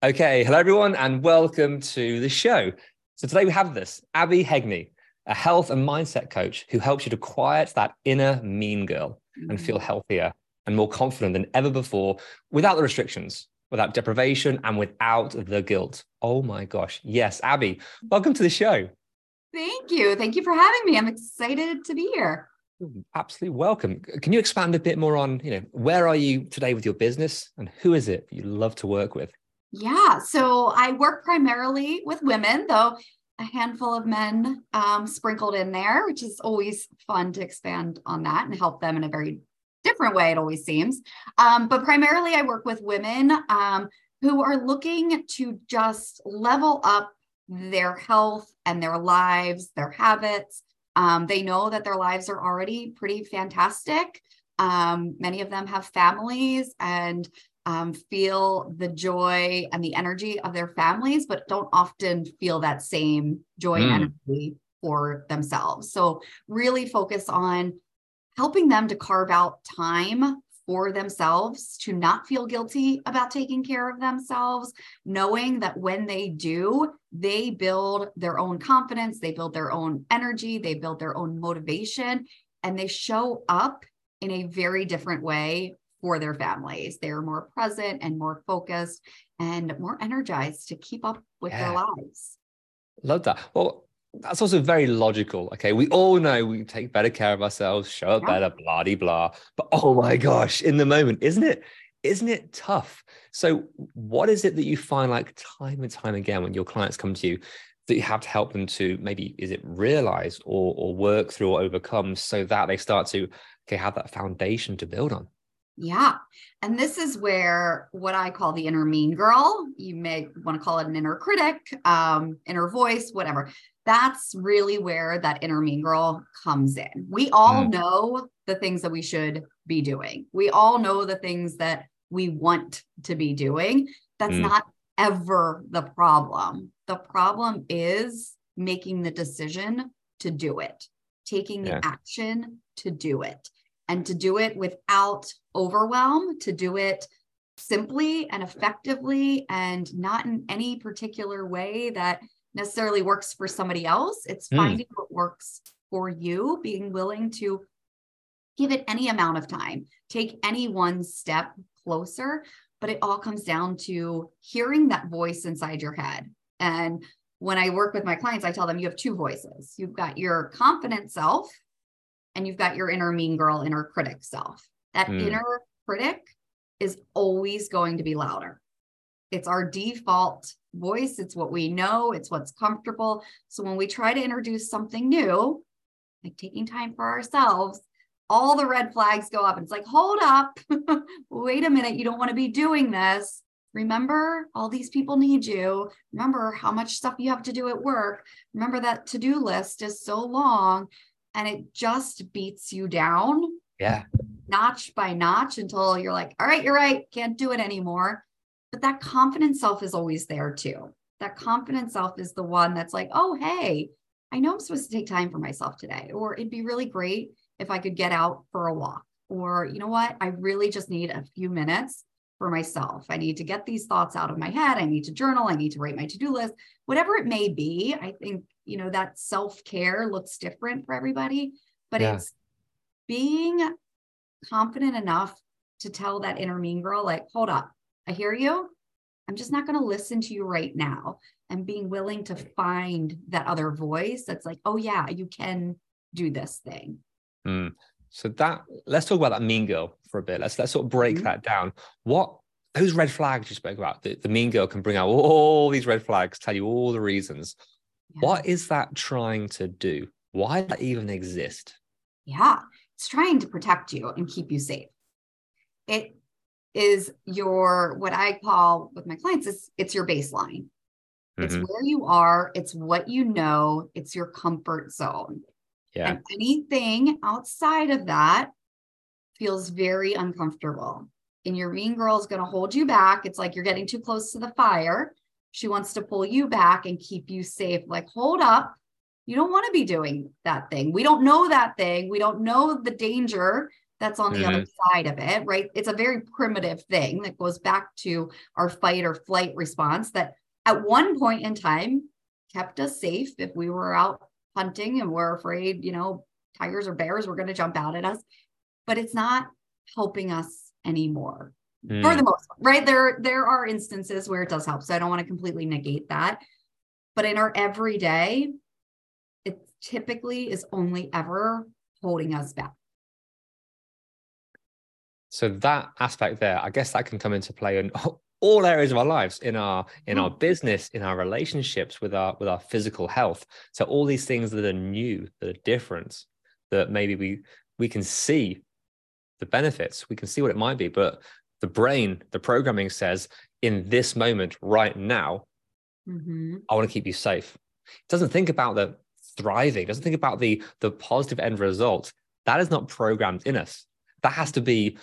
Okay, hello everyone, and welcome to the show. So today we have this Abbey Heagney, a health and mindset coach who helps you to quiet that inner mean girl and mm-hmm. feel healthier and more confident than ever before without the restrictions, without deprivation, and without the guilt. Oh my gosh. Yes, Abbey, welcome to the show. Thank you. Thank you for having me. I'm excited to be here. Absolutely welcome. Can you expand a bit more on, you know, where are you today with your business and who is it you love to work with? Yeah. So I work primarily with women, though a handful of men um, sprinkled in there, which is always fun to expand on that and help them in a very different way, it always seems. Um, but primarily, I work with women um, who are looking to just level up their health and their lives, their habits. Um, they know that their lives are already pretty fantastic. Um, many of them have families and um, feel the joy and the energy of their families, but don't often feel that same joy Mm. and energy for themselves. So, really focus on helping them to carve out time for themselves to not feel guilty about taking care of themselves, knowing that when they do, they build their own confidence, they build their own energy, they build their own motivation, and they show up in a very different way for their families. They're more present and more focused and more energized to keep up with Yeah. their lives. Love that. Well, that's also very logical. Okay. We all know we take better care of ourselves, show up Yeah. better, blah de blah. But oh my gosh, in the moment, isn't it? Isn't it tough? So, what is it that you find like time and time again when your clients come to you that you have to help them to maybe is it realize or or work through or overcome so that they start to okay have that foundation to build on? Yeah. And this is where what I call the inner mean girl, you may want to call it an inner critic, um, inner voice, whatever. That's really where that inner mean girl comes in. We all Mm. know the things that we should be doing. We all know the things that we want to be doing. That's Mm. not ever the problem. The problem is making the decision to do it, taking the Yeah. action to do it and to do it without overwhelm, to do it simply and effectively and not in any particular way that necessarily works for somebody else. It's Hmm. finding what works for you, being willing to give it any amount of time, take any one step closer. But it all comes down to hearing that voice inside your head. And when I work with my clients, I tell them you have two voices. You've got your confident self, and you've got your inner mean girl, inner critic self. That Mm. inner critic is always going to be louder. It's our default voice. It's what we know, it's what's comfortable. So when we try to introduce something new, like taking time for ourselves, all the red flags go up. And it's like, hold up, wait a minute, you don't want to be doing this. Remember, all these people need you. Remember how much stuff you have to do at work. Remember that to do list is so long and it just beats you down Yeah. notch by notch until you're like, all right, you're right, can't do it anymore. But that confident self is always there too. That confident self is the one that's like, oh, hey, I know I'm supposed to take time for myself today. Or it'd be really great if I could get out for a walk. Or, you know what, I really just need a few minutes for myself. I need to get these thoughts out of my head. I need to journal. I need to write my to do list, whatever it may be. I think, you know, that self care looks different for everybody, but Yeah. it's being confident enough to tell that inner mean girl, like, hold up, I hear you. I'm just not going to listen to you right now. And being willing to find that other voice that's like, oh, yeah, you can do this thing. Mm. So that let's talk about that mean girl for a bit. Let's let's sort of break mm-hmm. that down. What those red flags you spoke about, the, the mean girl can bring out all these red flags, tell you all the reasons. Yeah. What is that trying to do? Why does that even exist? Yeah, it's trying to protect you and keep you safe. It is your what I call with my clients is it's your baseline. Mm-hmm. It's where you are, it's what you know, it's your comfort zone. Yeah. And anything outside of that feels very uncomfortable. And your mean girl is going to hold you back. It's like you're getting too close to the fire. She wants to pull you back and keep you safe. Like, hold up. You don't want to be doing that thing. We don't know that thing. We don't know the danger that's on the mm-hmm. other side of it, right? It's a very primitive thing that goes back to our fight or flight response that at one point in time kept us safe if we were out hunting and we're afraid, you know, tigers or bears were going to jump out at us. But it's not helping us anymore mm. for the most part, right? There, there are instances where it does help. So I don't want to completely negate that. But in our everyday, it typically is only ever holding us back. So that aspect there, I guess that can come into play in all areas of our lives, in our in our hmm. business, in our relationships, with our with our physical health. So all these things that are new, that are different, that maybe we we can see the benefits, we can see what it might be, but the brain, the programming says, in this moment, right now, mm-hmm. I want to keep you safe. It doesn't think about the thriving, doesn't think about the the positive end result. That is not programmed in us that has to be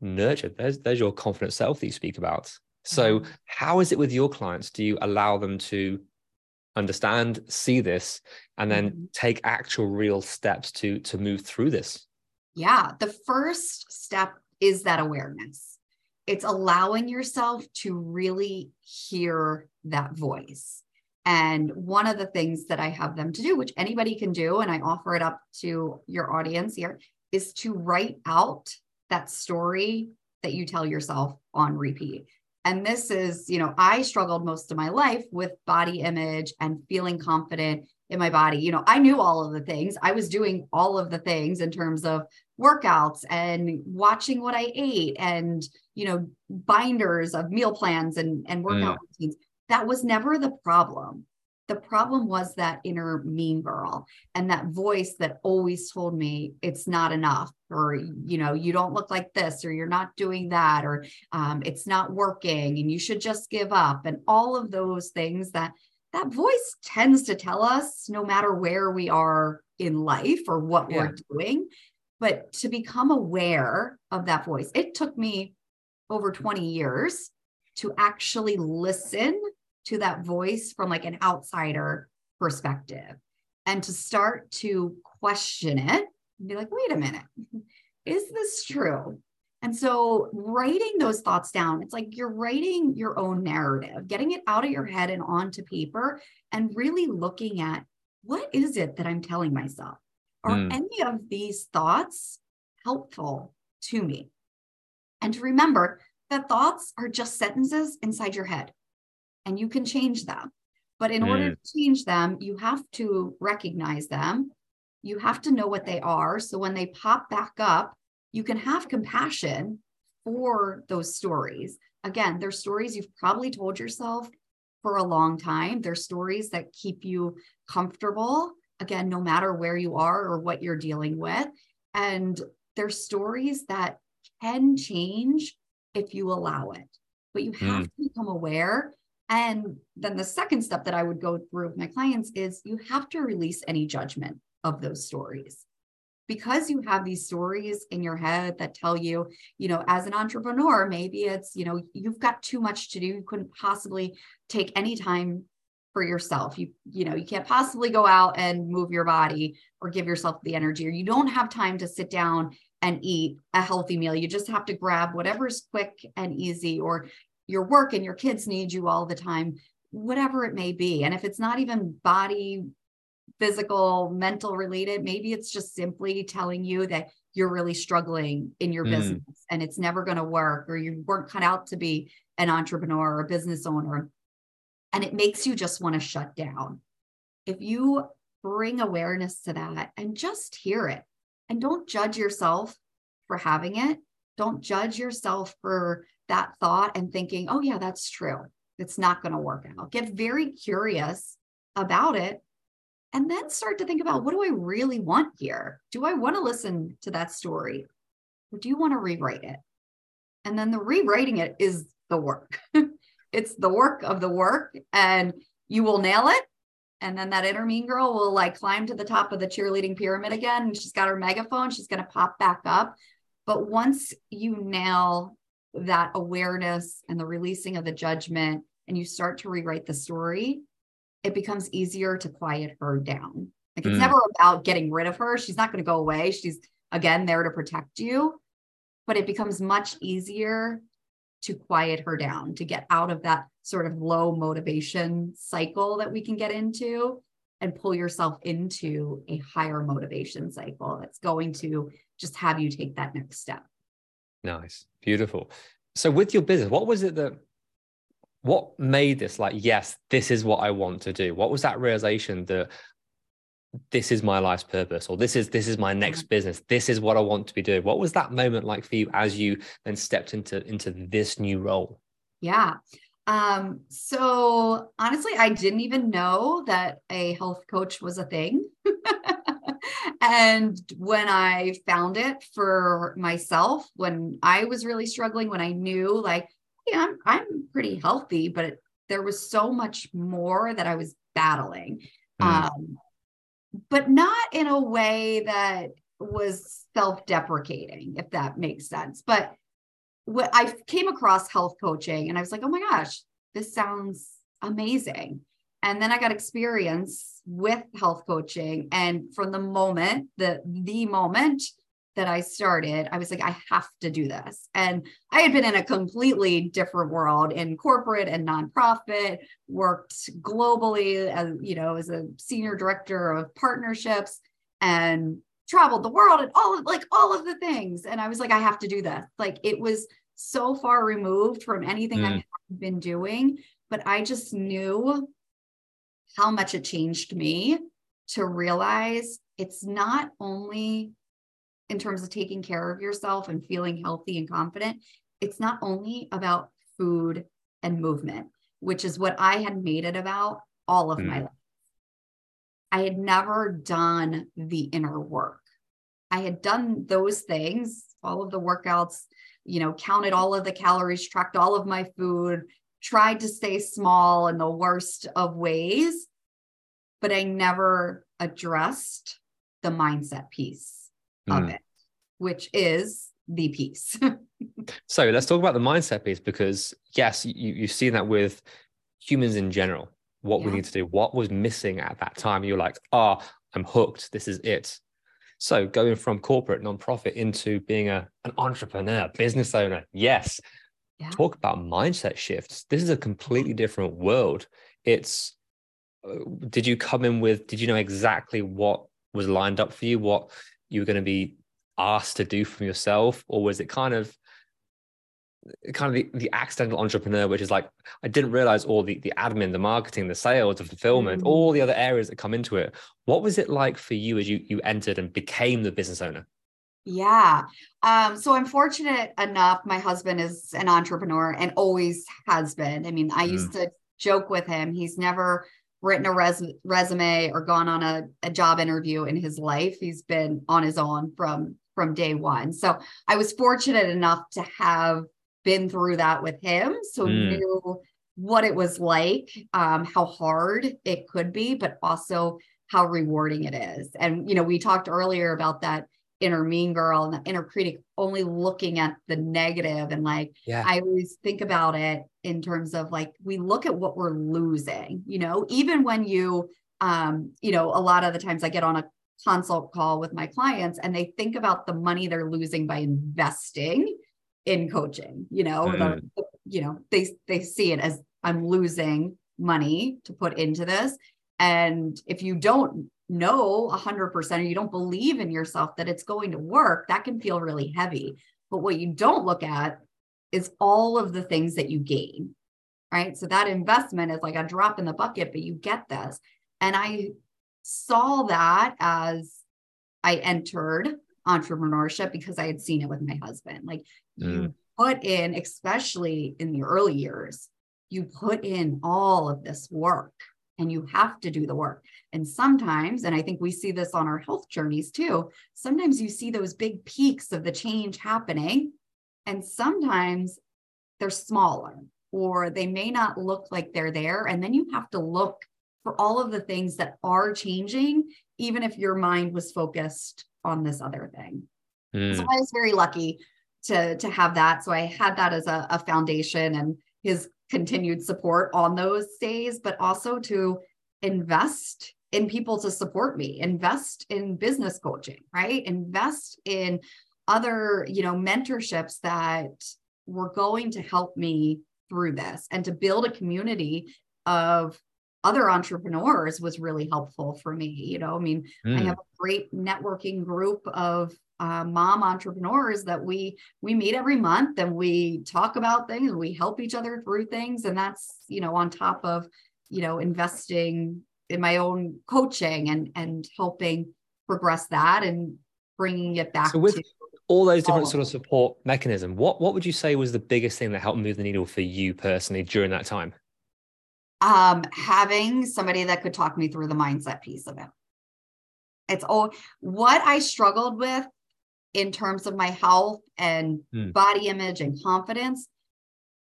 nurtured. There's there's your confident self that you speak about. So mm-hmm. how is it with your clients? Do you allow them to understand, see this, and then mm-hmm. take actual real steps to to move through this? Yeah, the first step is that awareness. It's allowing yourself to really hear that voice. And one of the things that I have them to do, which anybody can do, and I offer it up to your audience here, is to write out that story that you tell yourself on repeat. And this is, you know, I struggled most of my life with body image and feeling confident in my body. You know, I knew all of the things. I was doing all of the things in terms of workouts and watching what I ate and, you know, binders of meal plans and, and workout mm. routines. That was never the problem. The problem was that inner mean girl and that voice that always told me it's not enough, or, you know, you don't look like this, or you're not doing that, or um, it's not working and you should just give up. And all of those things that that voice tends to tell us no matter where we are in life or what yeah. we're doing. But to become aware of that voice, it took me over 20 years to actually listen to that voice from like an outsider perspective and to start to question it and be like, wait a minute, is this true? And so writing those thoughts down, it's like you're writing your own narrative, getting it out of your head and onto paper, and really looking at what is it that I'm telling myself? Are mm. any of these thoughts helpful to me? And to remember that thoughts are just sentences inside your head and you can change them. But in mm. order to change them, you have to recognize them. You have to know what they are. So when they pop back up, you can have compassion for those stories. Again, they're stories you've probably told yourself for a long time. They're stories that keep you comfortable, again, no matter where you are or what you're dealing with. And they're stories that can change if you allow it. But you have mm. to become aware and then the second step that I would go through with my clients is you have to release any judgment of those stories. Because you have these stories in your head that tell you, you know, as an entrepreneur, maybe it's, you know, you've got too much to do. You couldn't possibly take any time for yourself. You, you know, you can't possibly go out and move your body or give yourself the energy, or you don't have time to sit down and eat a healthy meal. You just have to grab whatever's quick and easy, or your work and your kids need you all the time, whatever it may be. And if it's not even body, physical, mental related, maybe it's just simply telling you that you're really struggling in your Mm. business and it's never going to work or you weren't cut out to be an entrepreneur or a business owner and it makes you just want to shut down if you bring awareness to that and just hear it and don't judge yourself for having it don't judge yourself for that thought and thinking oh yeah that's true it's not going to work out get very curious about it and then start to think about what do I really want here? Do I want to listen to that story or do you want to rewrite it? And then the rewriting it is the work. it's the work of the work and you will nail it. And then that inner mean girl will like climb to the top of the cheerleading pyramid again. And she's got her megaphone. She's going to pop back up. But once you nail that awareness and the releasing of the judgment and you start to rewrite the story, it becomes easier to quiet her down. Like it's Mm. never about getting rid of her. She's not going to go away. She's again there to protect you, but it becomes much easier to quiet her down, to get out of that sort of low motivation cycle that we can get into and pull yourself into a higher motivation cycle that's going to just have you take that next step. Nice. Beautiful. So with your business, what was it that what made this like, yes, this is what I want to do? What was that realization that this is my life's purpose or this is this is my next business this is what i want to be doing what was that moment like for you as you then stepped into into this new role Yeah. Um, so honestly, I didn't even know that a health coach was a thing. and when I found it for myself, when I was really struggling, when I knew like, yeah, I'm, I'm pretty healthy, but it, there was so much more that I was battling. Mm. Um, but not in a way that was self-deprecating, if that makes sense. But what I came across health coaching and I was like, oh my gosh, this sounds amazing. And then I got experience with health coaching. And from the moment, the the moment that I started, I was like, I have to do this. And I had been in a completely different world in corporate and nonprofit, worked globally as, you know, as a senior director of partnerships and traveled the world and all of like all of the things. And I was like, I have to do this. Like it was so far removed from anything I Mm. had been doing, but I just knew how much it changed me to realize it's not only in terms of taking care of yourself and feeling healthy and confident, it's not only about food and movement, which is what I had made it about all of my Mm. life. I had never done the inner work. I had done those things, all of the workouts, you know, counted all of the calories, tracked all of my food, tried to stay small in the worst of ways, but I never addressed the mindset piece of Mm. it, which is the piece. so let's talk about the mindset piece because yes you, you've seen that with humans in general what we need to do what was missing at that time you're like oh i'm hooked this is it so going from corporate nonprofit into being a, an entrepreneur business owner yes Yeah. talk about mindset shifts this is a completely different world it's uh, did you come in with did you know exactly what was lined up for you what you were going to be asked to do from yourself or was it kind of kind of the, the accidental entrepreneur which is like i didn't realize all the the admin the marketing the sales the fulfillment Mhm. all the other areas that come into it what was it like for you as you you entered and became the business owner Yeah. Um, so I'm fortunate enough. My husband is an entrepreneur and always has been. I mean, I used to joke with him. He's never written a res- resume or gone on a, a job interview in his life. He's been on his own from from day one. So I was fortunate enough to have been through that with him. So Mm. knew what it was like, um, how hard it could be, but also how rewarding it is. And you know, we talked earlier about that inner mean girl and the inner critic only looking at the negative. And like yeah. I always think about it in terms of like we look at what we're losing, you know, even when you um, you know, a lot of the times I get on a consult call with my clients and they think about the money they're losing by investing in coaching, you know, the- you know, they they see it as I'm losing money to put into this. And if you don't know 100% or you don't believe in yourself that it's going to work, that can feel really heavy. But what you don't look at is all of the things that you gain, right? So that investment is like a drop in the bucket, but you get this. And I saw that as I entered entrepreneurship because I had seen it with my husband. Like mm. you put in, especially in the early years, you put in all of this work and you have to do the work. And sometimes, and I think we see this on our health journeys too, sometimes you see those big peaks of the change happening, and sometimes they're smaller or they may not look like they're there. And then you have to look for all of the things that are changing, even if your mind was focused on this other thing. Mm. So I was very lucky to to have that. So I had that as a, a foundation and his continued support on those days, but also to invest in people to support me, invest in business coaching, right? Invest in other, you know, mentorships that were going to help me through this and to build a community of other entrepreneurs was really helpful for me. You know, I mean, mm. I hmm. have a great networking group of uh, mom entrepreneurs that we we meet every month and we talk about things. We help each other through things, and that's you know on top of you know investing in my own coaching and and helping progress that and bringing it back so with to all those different sort of support mechanism what what would you say was the biggest thing that helped move the needle for you personally during that time um, having somebody that could talk me through the mindset piece of it. It's all what I struggled with in terms of my health and hmm. body image and confidence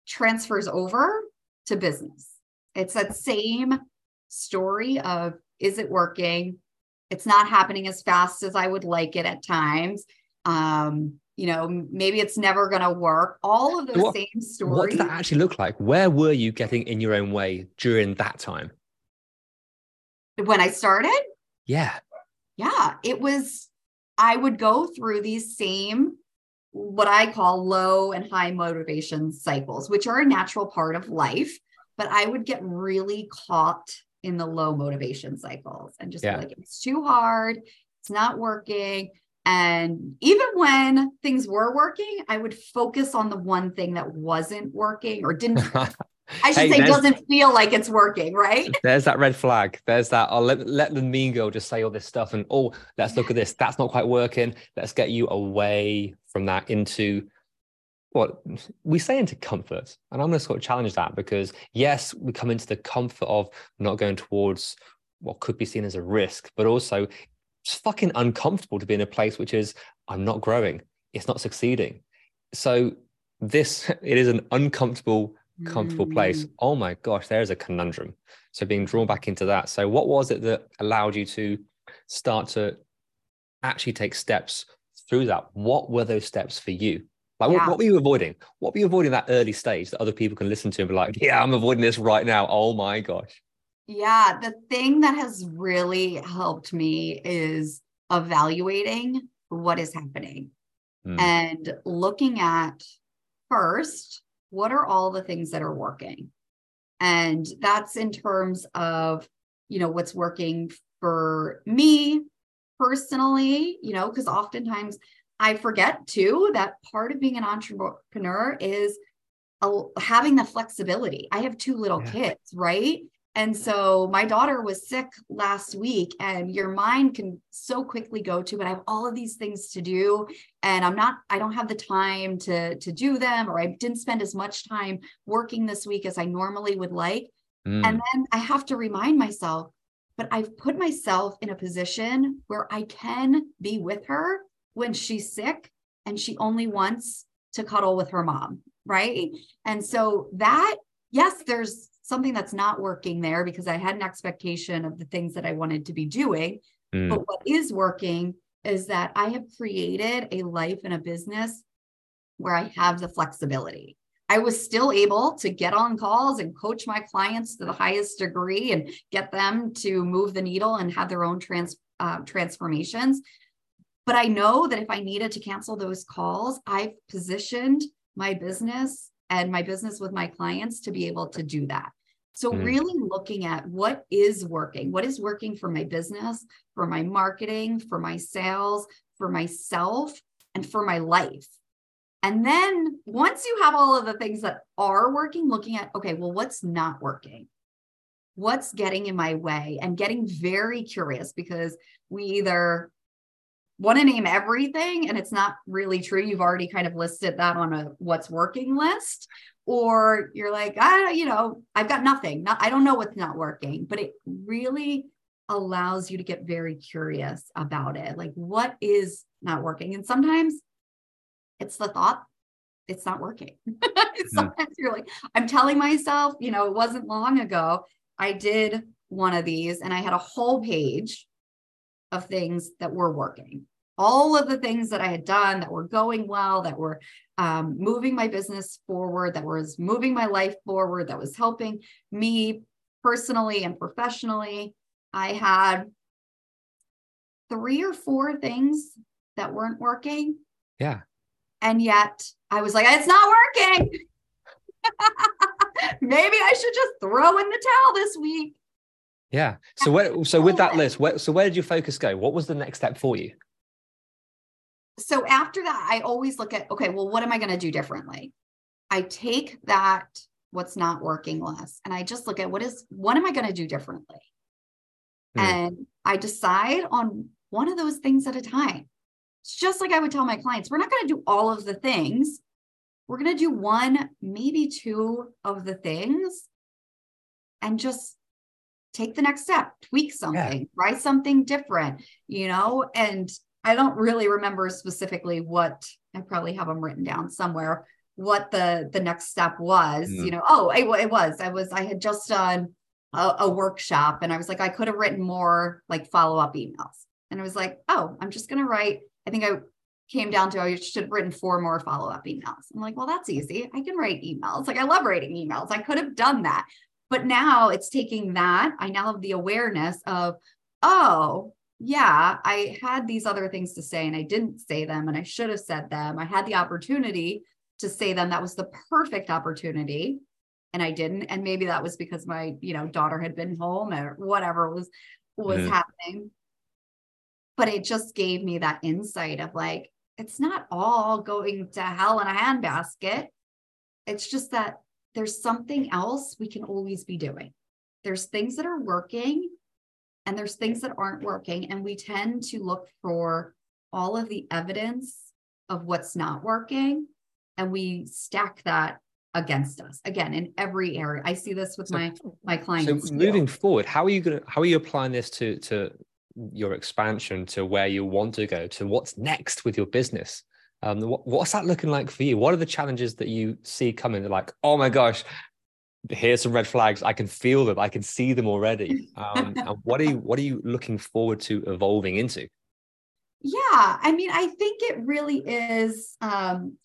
transfers over to business. It's that same story of is it working? It's not happening as fast as I would like it at times. Um, you know, maybe it's never going to work. All of those what, same stories. What did that actually look like? Where were you getting in your own way during that time? When I started? Yeah. Yeah. It was, I would go through these same, what I call low and high motivation cycles, which are a natural part of life. But I would get really caught in the low motivation cycles and just yeah. like, it's too hard. It's not working. And even when things were working, I would focus on the one thing that wasn't working or didn't. I should hey, say doesn't feel like it's working, right? There's that red flag. There's that. I'll let, let the mean girl just say all this stuff and oh, let's look at this. That's not quite working. Let's get you away from that into what we say into comfort. And I'm going to sort of challenge that because yes, we come into the comfort of not going towards what could be seen as a risk, but also it's fucking uncomfortable to be in a place which is I'm not growing, it's not succeeding. So this it is an uncomfortable, comfortable mm. place. Oh my gosh, there's a conundrum. So being drawn back into that. So what was it that allowed you to start to actually take steps through that? What were those steps for you? Like, yeah. what, what, were you avoiding? What were you avoiding that early stage that other people can listen to and be like, yeah, I'm avoiding this right now. Oh my gosh. Yeah, the thing that has really helped me is evaluating what is happening mm. and looking at first what are all the things that are working. And that's in terms of, you know, what's working for me personally, you know, because oftentimes I forget too that part of being an entrepreneur is having the flexibility. I have two little yeah. kids, right? And so my daughter was sick last week, and your mind can so quickly go to, but I have all of these things to do, and I'm not, I don't have the time to to do them, or I didn't spend as much time working this week as I normally would like. Mm. And then I have to remind myself, but I've put myself in a position where I can be with her when she's sick and she only wants to cuddle with her mom, right? And so that, yes, there's something that's not working there because I had an expectation of the things that I wanted to be doing. Mm. But what is working is that I have created a life and a business where I have the flexibility. I was still able to get on calls and coach my clients to the highest degree and get them to move the needle and have their own trans, uh, transformations. But I know that if I needed to cancel those calls, I've positioned my business and my business with my clients to be able to do that. So, Mm. really looking at what is working, what is working for my business, for my marketing, for my sales, for myself, and for my life. And then once you have all of the things that are working, looking at, okay, well, what's not working? What's getting in my way? And getting very curious because we either want to name everything and it's not really true. You've already kind of listed that on a what's working list. Or you're like, I, you know, I've got nothing. Not, I don't know what's not working, but it really allows you to get very curious about it. Like, what is not working? And sometimes it's the thought it's not working. sometimes you're like, I'm telling myself, you know, it wasn't long ago. I did one of these and I had a whole page of things that were working. All of the things that I had done that were going well, that were um, moving my business forward, that was moving my life forward, that was helping me personally and professionally. I had three or four things that weren't working. Yeah. And yet I was like, it's not working. Maybe I should just throw in the towel this week. Yeah. So where, so with that list, where, so where did your focus go? What was the next step for you? So after that, I always look at, okay, well, what am I going to do differently? I take that what's not working less and I just look at what is, what am I going to do differently? Hmm. And I decide on one of those things at a time. It's just like I would tell my clients, we're not going to do all of the things. We're going to do one, maybe two of the things and just take the next step, tweak something, try something different, you know? And I don't really remember specifically what I probably have them written down somewhere what the the next step was Mm. you know oh it, it was i was i had just done a, a workshop and i was like i could have written more like follow-up emails. And i was like oh i'm just going to write i think i came down to i should have written four more follow-up emails. I'm like well that's easy. I can write emails. Like i love writing emails. I could have done that. But now it's taking that i now have the awareness of oh yeah i had these other things to say and i didn't say them and i should have said them. I had the opportunity to say them. That was the perfect opportunity and i didn't. And maybe that was because my you know daughter had been home or whatever was was Mhm. happening. But it just gave me that insight of like it's not all going to hell in a handbasket. It's just that there's something else we can always be doing. There's things that are working and there's things that aren't working and we tend to look for all of the evidence of what's not working and we stack that against us again in every area i see this with So- my my So clients too. moving forward, how are you going to, how are you applying this to, to your expansion to where you want to go to what's next with your business? Um, what, what's that looking like for you? What are the challenges that you see coming? They're like, oh my gosh, here's some red flags. I can feel them. I can see them already. Um, and what are you, what are you looking forward to evolving into? Yeah, I mean, I think it really is um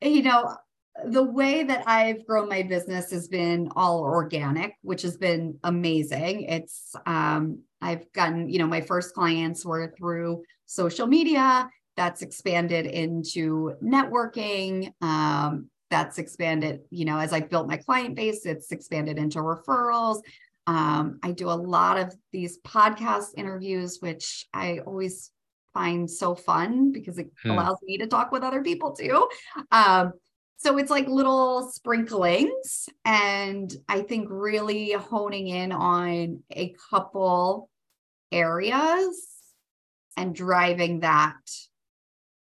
you know, the way that I've grown my business has been all organic, which has been amazing. It's um I've gotten, you know, my first clients were through social media, that's expanded into networking, um that's expanded, you know, as I built my client base, it's expanded into referrals. Um, I do a lot of these podcast interviews, which I always find so fun because it Hmm. allows me to talk with other people too. Um, so it's like little sprinklings, and I think really honing in on a couple areas and driving that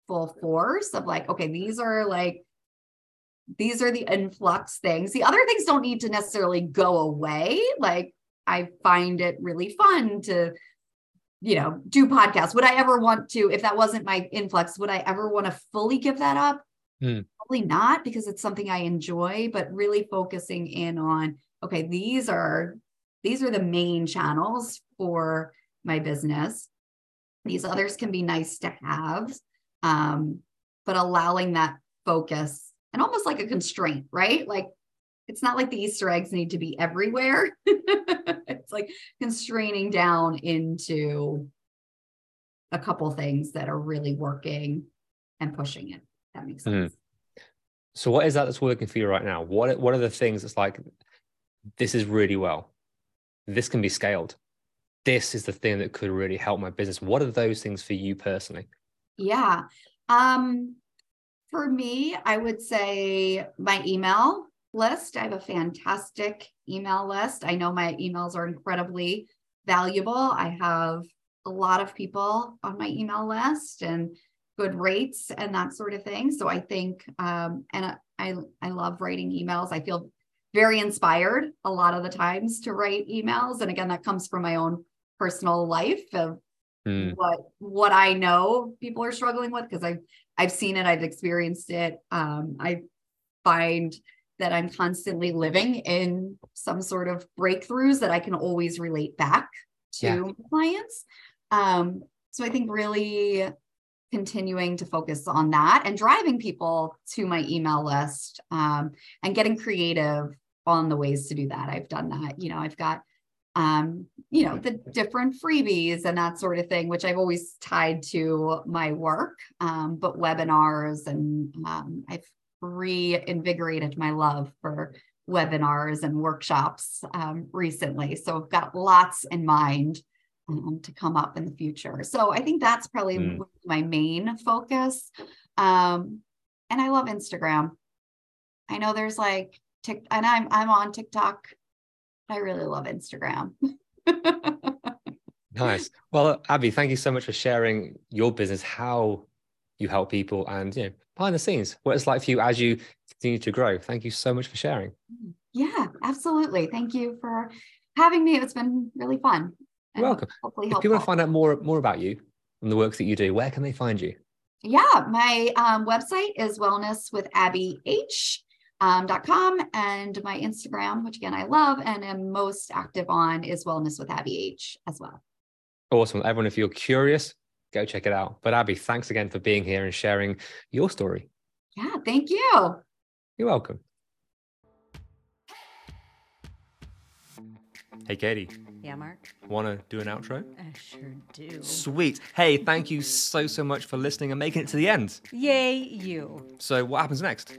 full force of like, okay, these are like these are the influx things. The other things don't need to necessarily go away. Like I find it really fun to you know, do podcasts. Would I ever want to, if that wasn't my influx, would I ever want to fully give that up? Hmm. Probably not because it's something I enjoy, but really focusing in on, okay, these are these are the main channels for my business. These others can be nice to have. Um, but allowing that focus and almost like a constraint, right? Like it's not like the Easter eggs need to be everywhere. it's like constraining down into a couple things that are really working and pushing it. That makes Mhm. sense. So what is that that's working for you right now? What what are the things that's like this is really well. This can be scaled. This is the thing that could really help my business. What are those things for you personally? Yeah. Um, for me, I would say my email list. I have a fantastic email list. I know my emails are incredibly valuable. I have a lot of people on my email list and good rates and that sort of thing. So I think, um, and I, I love writing emails. I feel very inspired a lot of the times to write emails. And again, that comes from my own personal life of mm. what what I know people are struggling with because I've I've seen it, I've experienced it. Um, I find that I'm constantly living in some sort of breakthroughs that I can always relate back to yeah. clients. Um, so I think really continuing to focus on that and driving people to my email list um, and getting creative on the ways to do that. I've done that. You know, I've got um, you know, the different freebies and that sort of thing, which I've always tied to my work, um, but webinars and um, I've reinvigorated my love for webinars and workshops um, recently. So I've got lots in mind um, to come up in the future. So I think that's probably mm. my main focus. Um, and I love Instagram. I know there's like Tik, and I'm I'm on TikTok I really love Instagram. nice. Well, Abbey, thank you so much for sharing your business, how you help people, and you know, behind the scenes, what it's like for you as you continue to grow. Thank you so much for sharing. Yeah, absolutely. Thank you for having me. It's been really fun. You're welcome. Hopefully, if people want to find out more more about you and the work that you do, where can they find you? Yeah, my um, website is Wellness with Abbey H um, .com and my Instagram, which again I love and am most active on, is Wellness with Abbey H as well. Awesome. Everyone, if you're curious, go check it out. But Abbey, thanks again for being here and sharing your story. Yeah, thank you. You're welcome. Hey, Katie. Yeah, Mark. Want to do an outro? I sure do. Sweet. Hey, thank you so, so much for listening and making it to the end. Yay, you. So, what happens next?